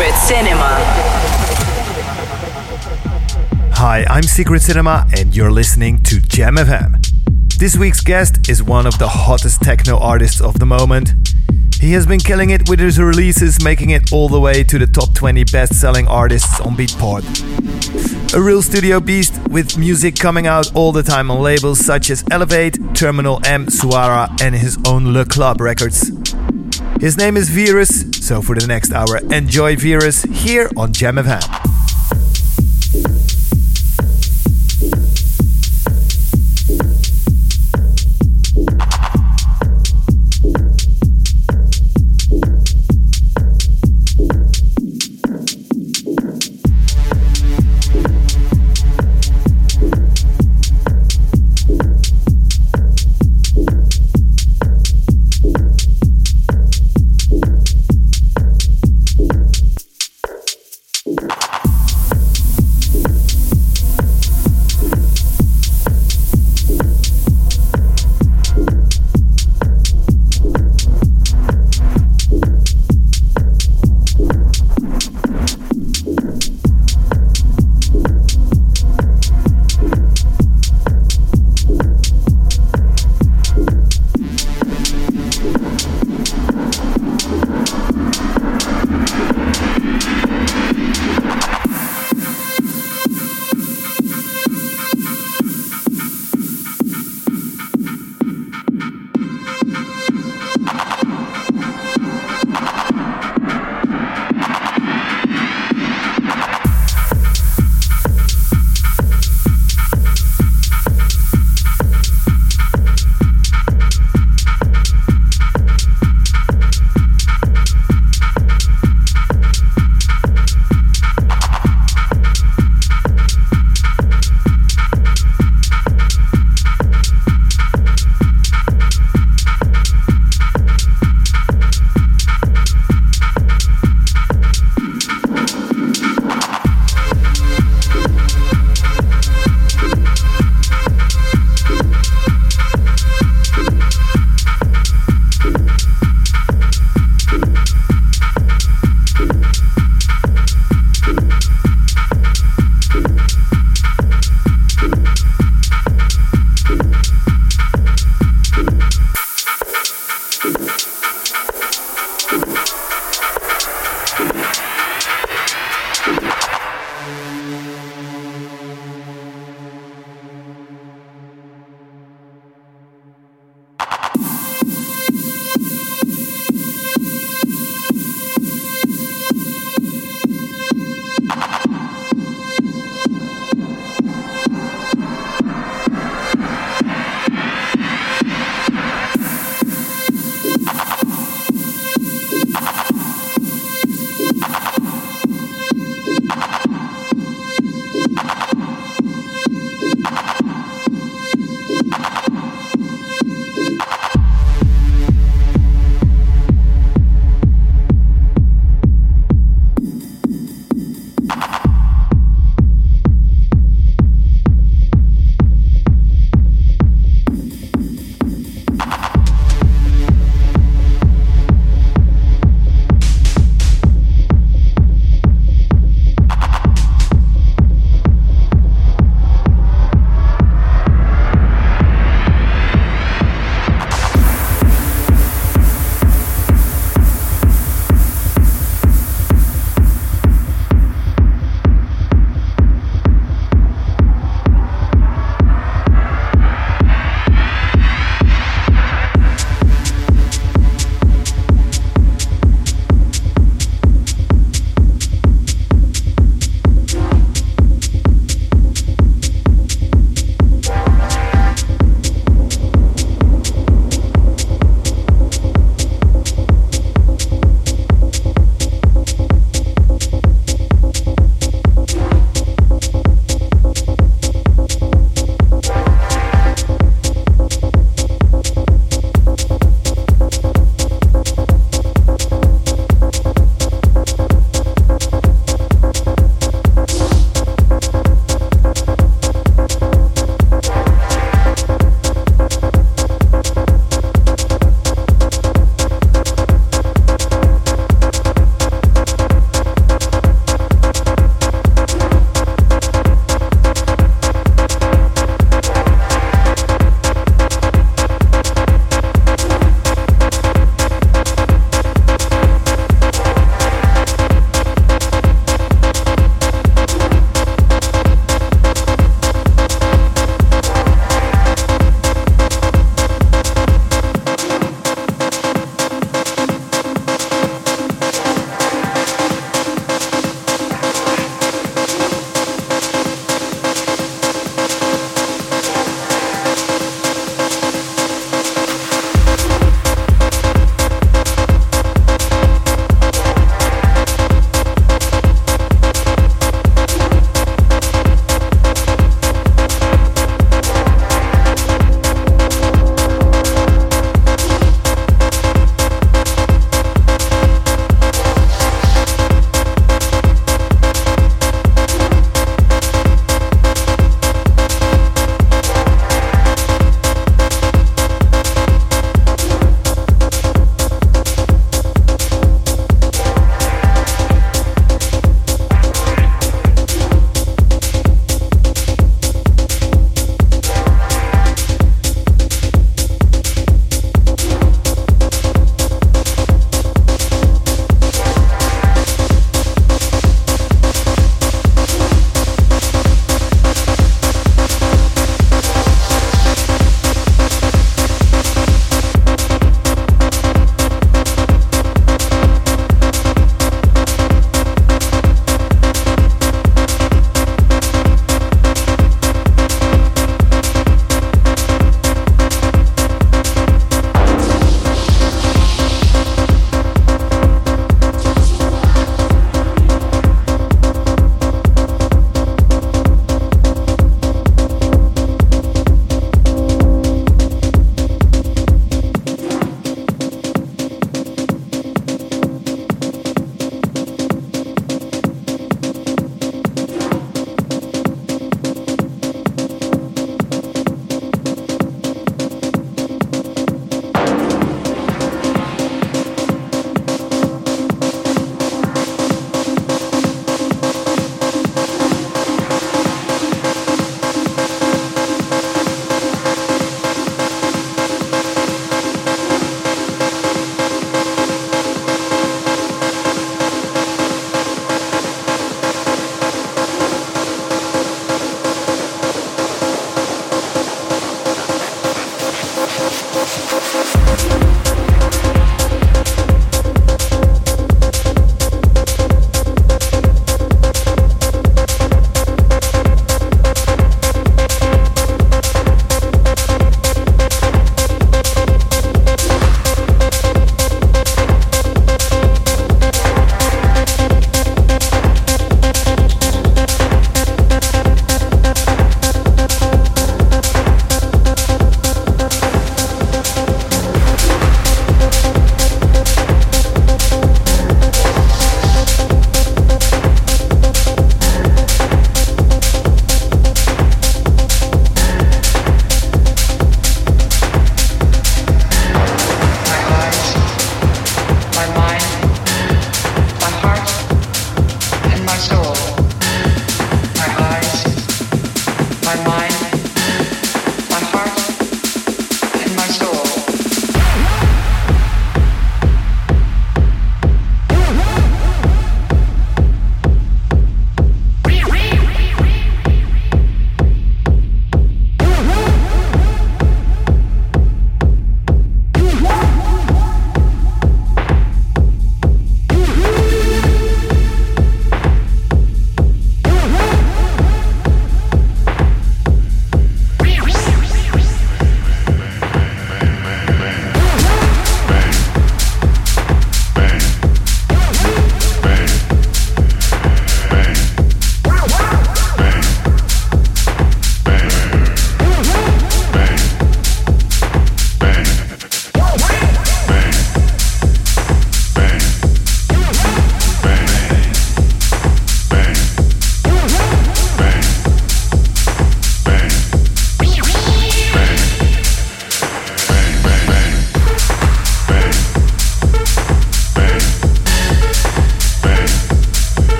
Secret Cinema. Hi, I'm Secret Cinema, and you're listening to Gem FM. This week's guest is one of the hottest techno artists of the moment. He has been killing it with his releases, making it all the way to the top 20 best selling artists on Beatport. A real studio beast with music coming out all the time on labels such as Elevate, Terminal M, Suara, and his own Le Club Records. His name is Virus, so for the next hour, enjoy Virus here on Gem FM.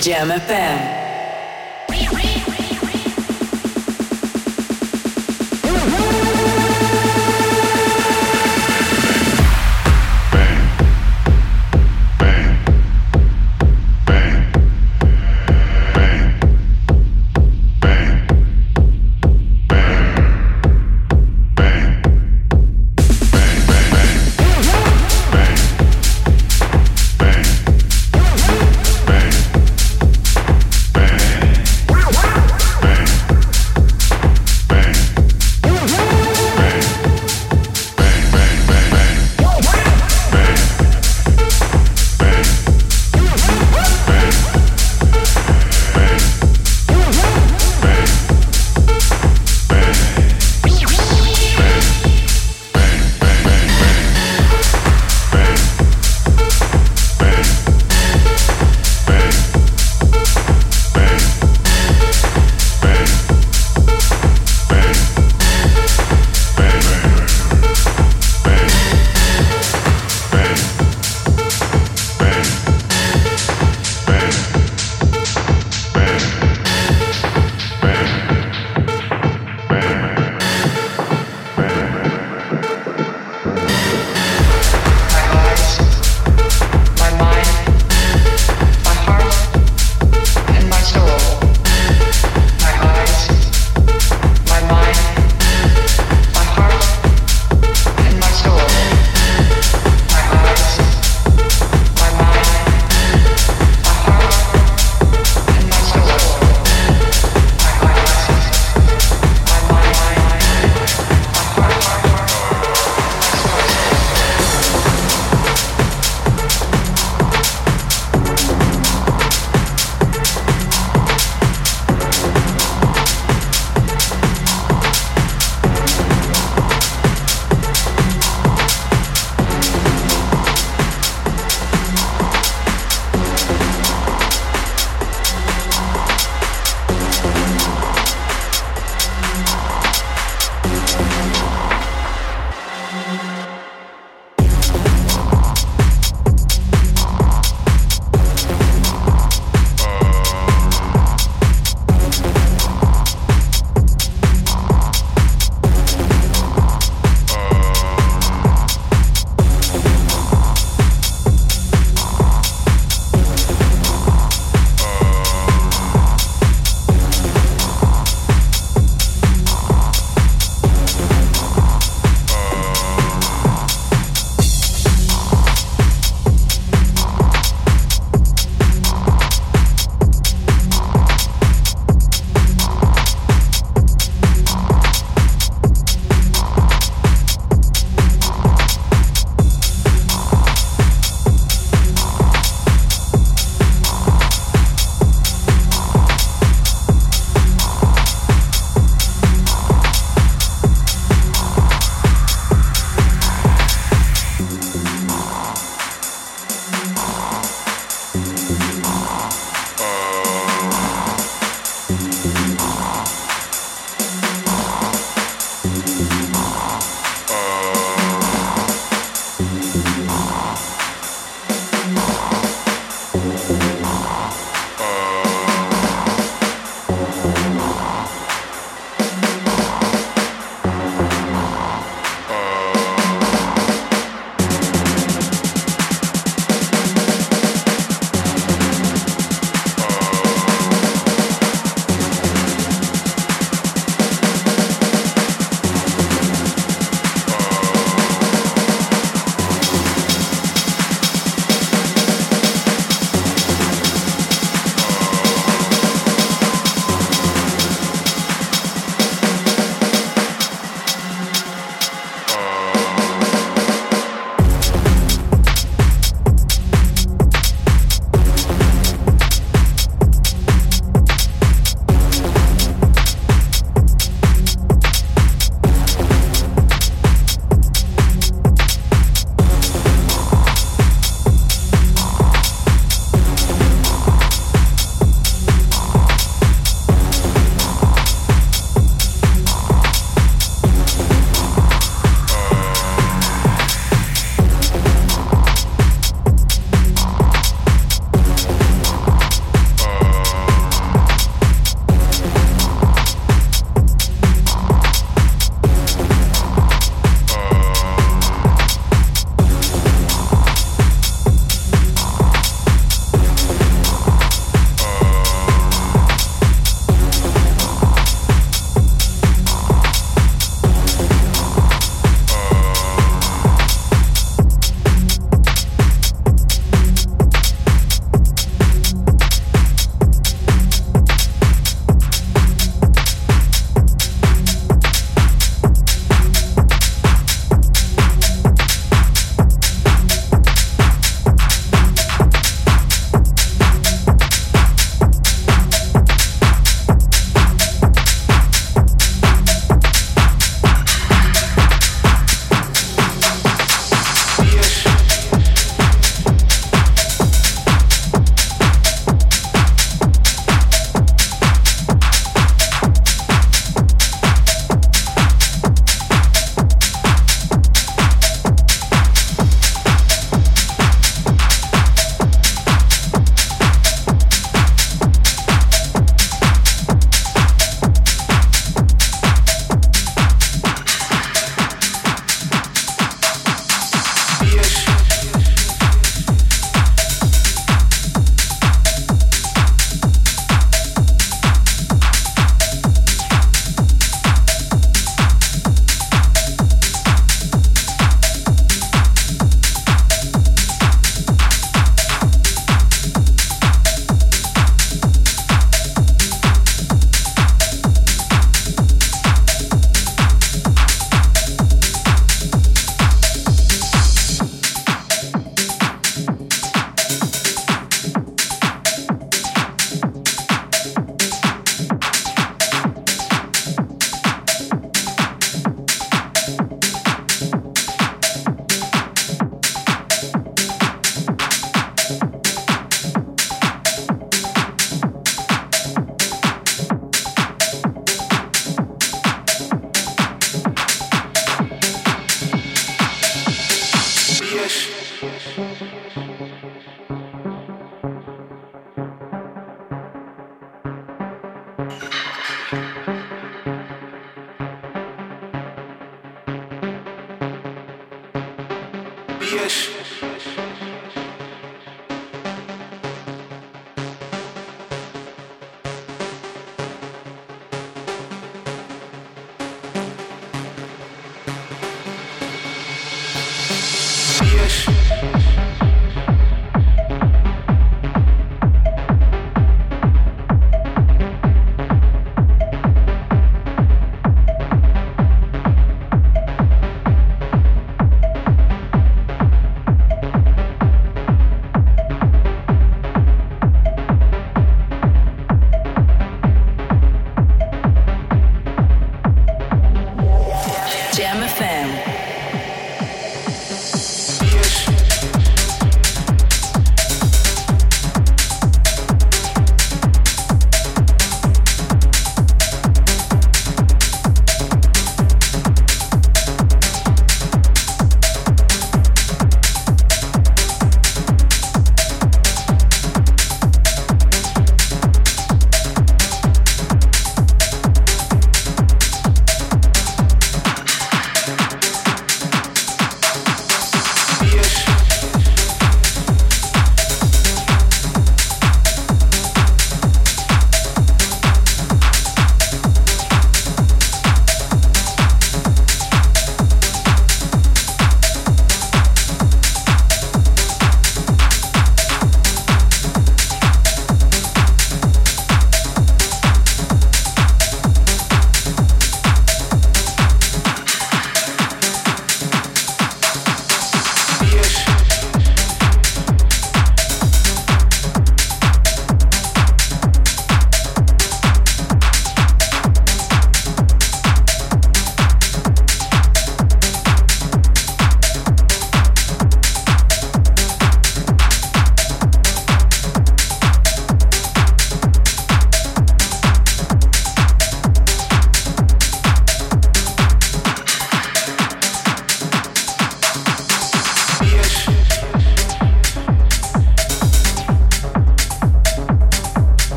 Gem FM.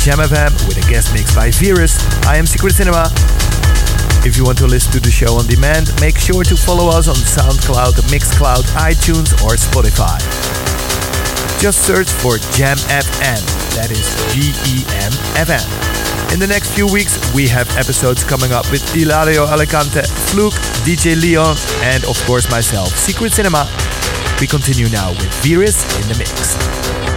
Gem FM with a guest mix by Virus. I am Secret Cinema. If you want to listen to the show on demand, make sure to follow us on SoundCloud, Mixcloud, iTunes, or Spotify. Just search for Gem FM. That is G E M F M. In the next few weeks, we have episodes coming up with Ilario Alicante, Fluke, DJ Leon, and of course myself, Secret Cinema. We continue now with Virus in the mix.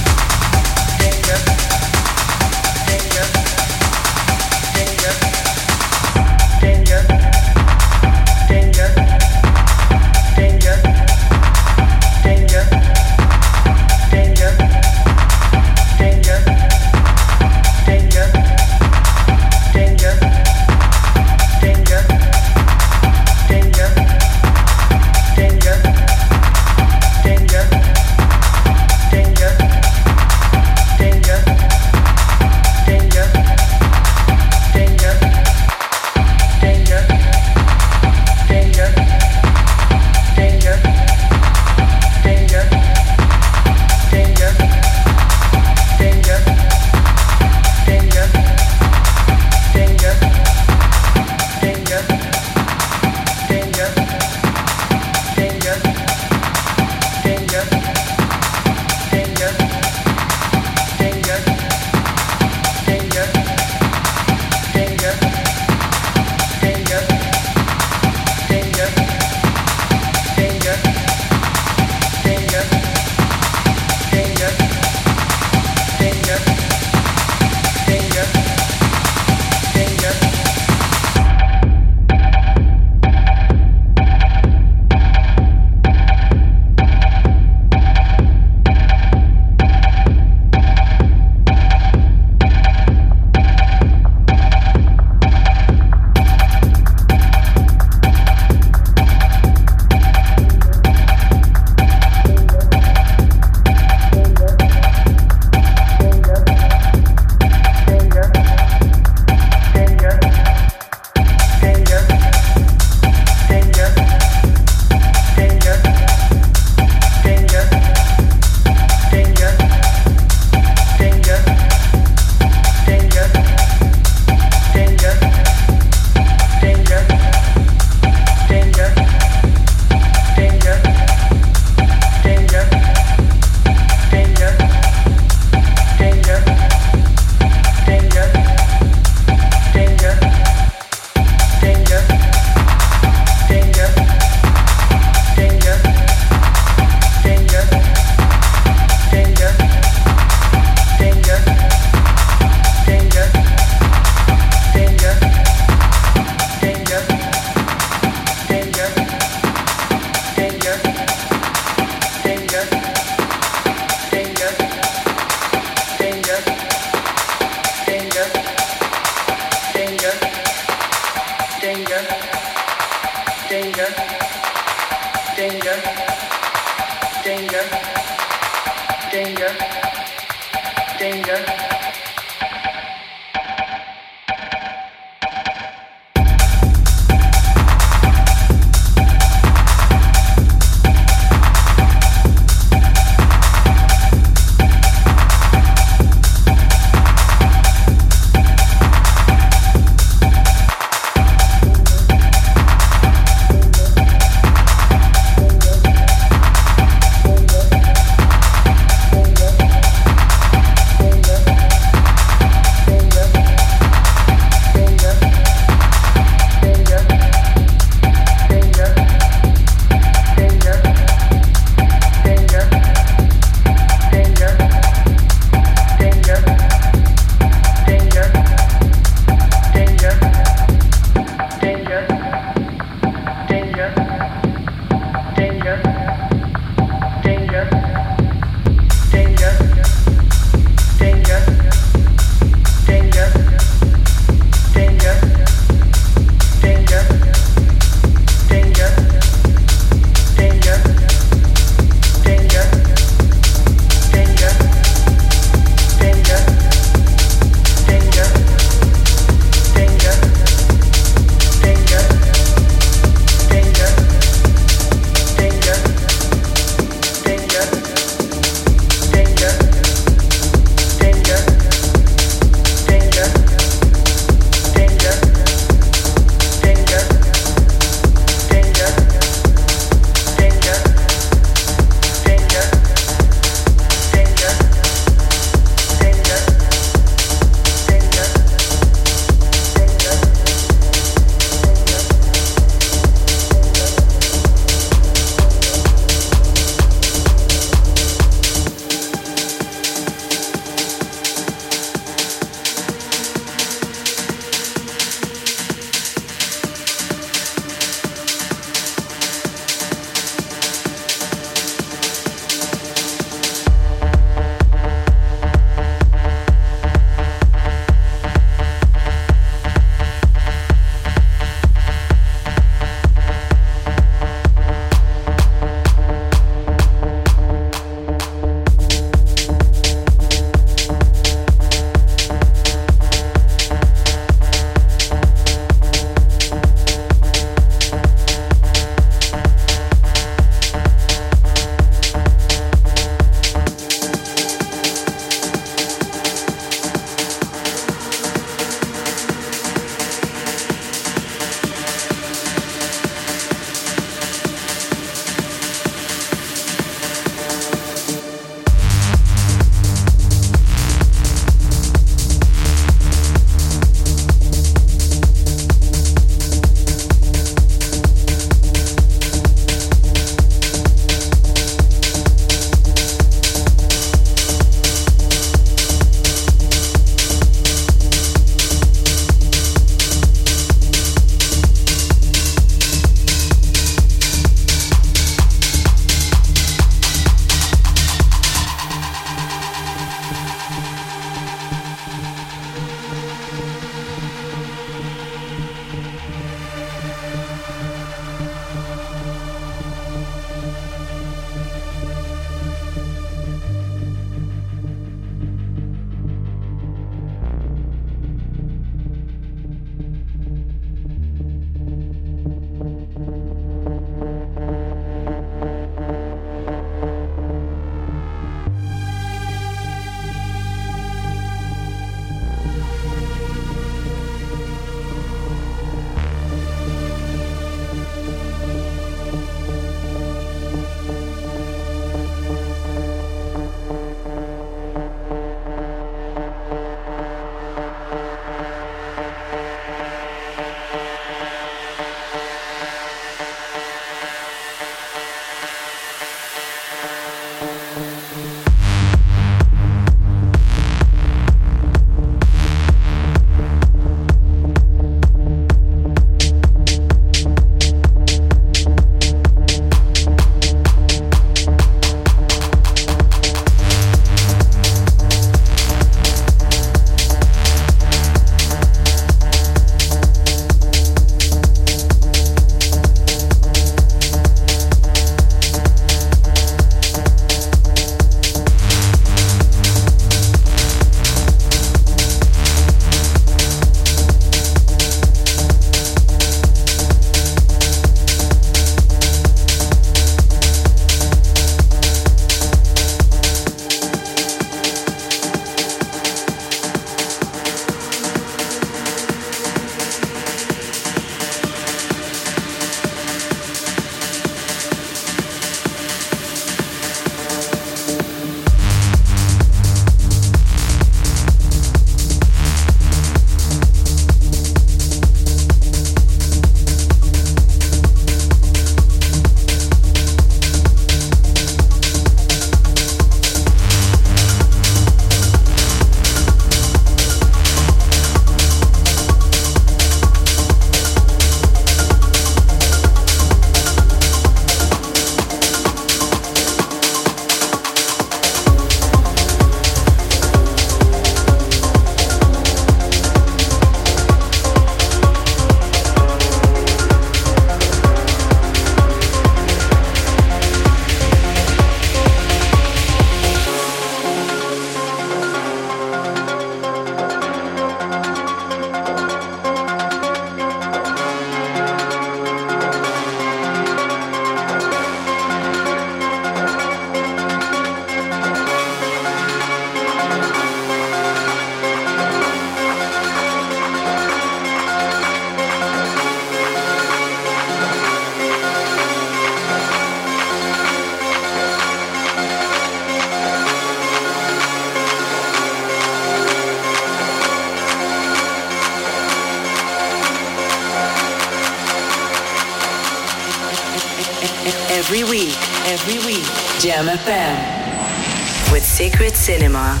Gem FM with Secret Cinema.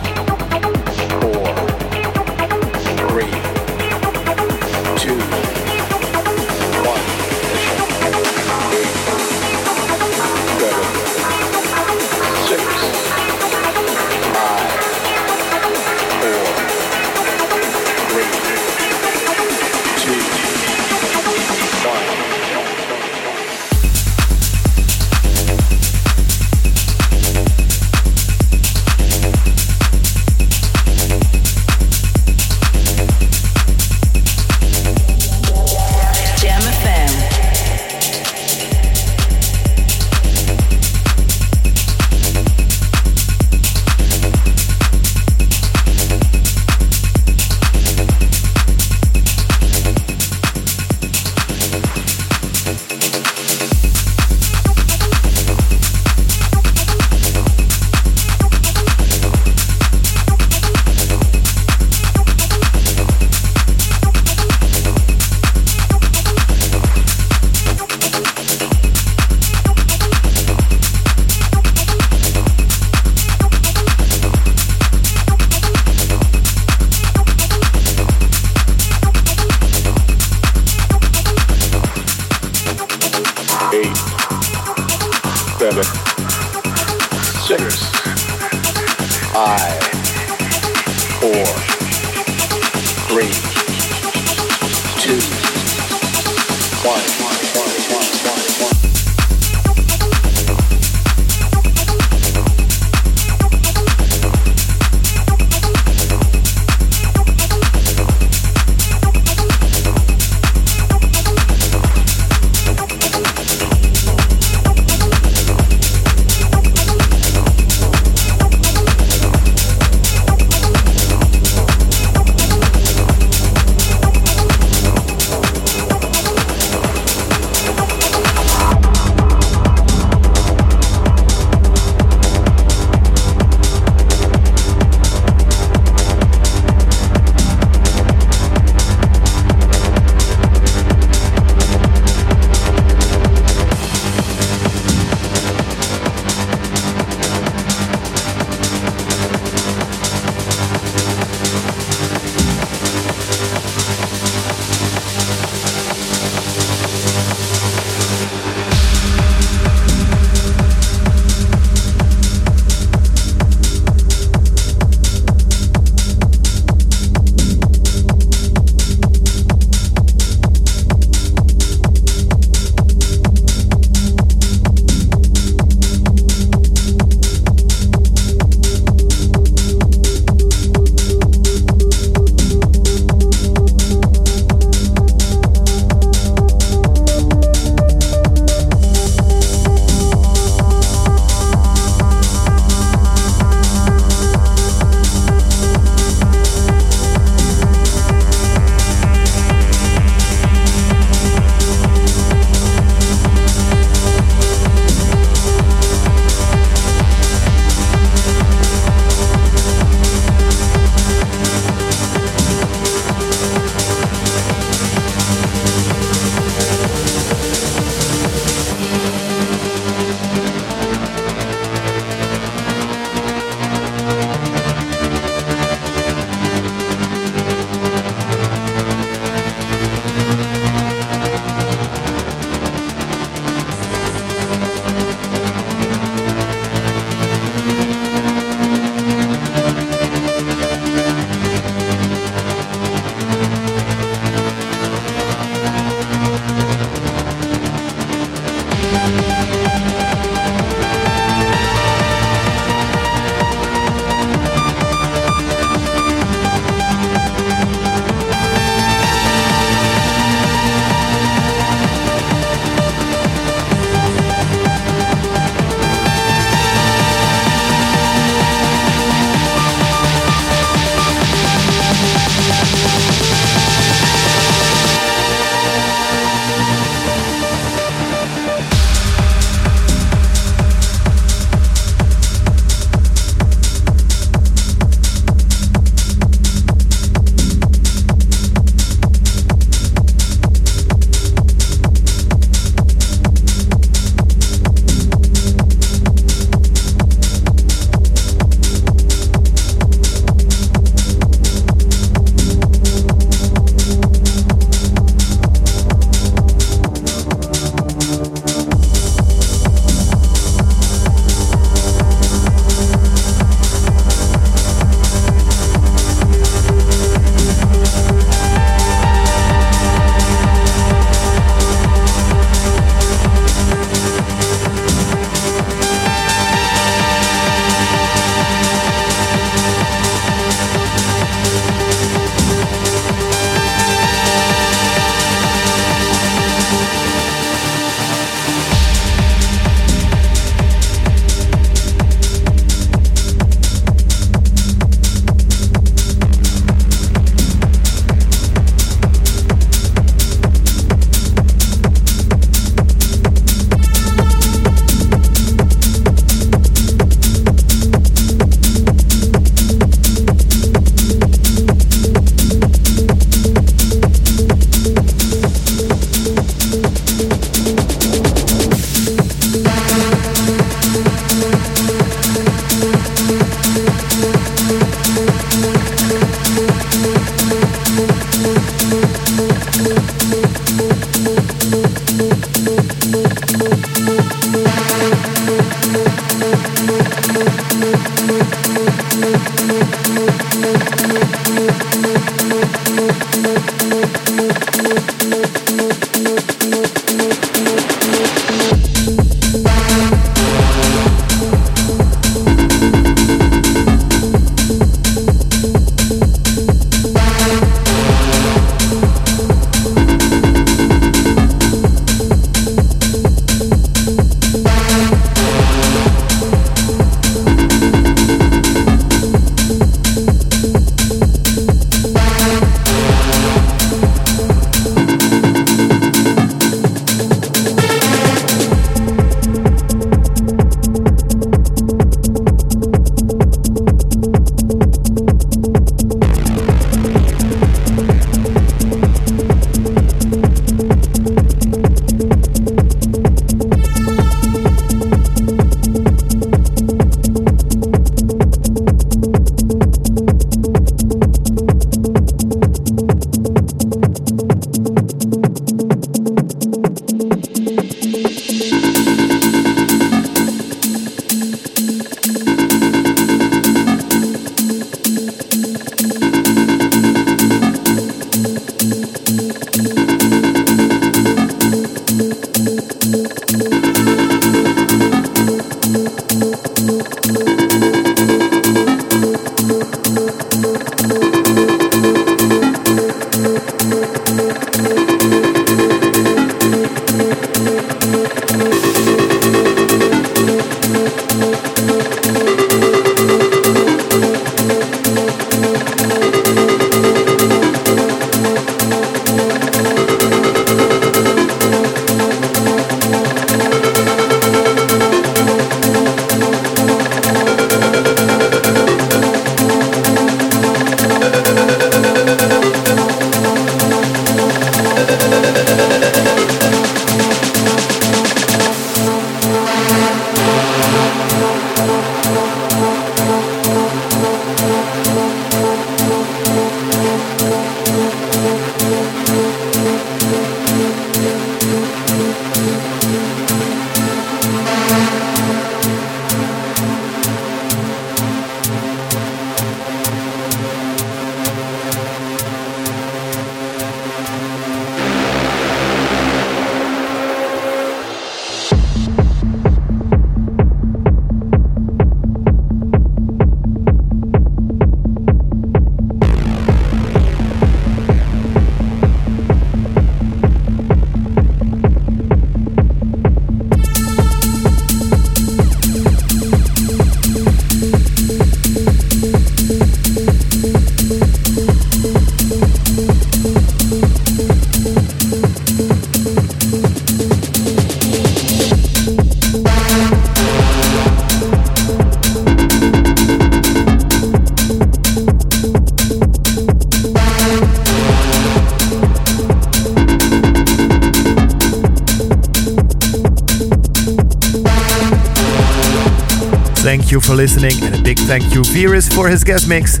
Thank you, Virus, for his guest mix.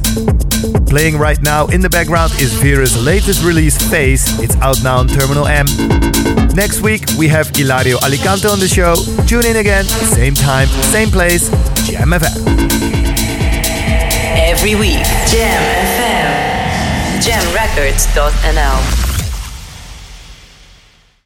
Playing right now in the background is Virus' latest release, Face. It's out now on Terminal M. Next week, we have Ilario Alicante on the show. Tune in again, same time, same place, Gem FM. Every week, Gem FM. GemRecords.nl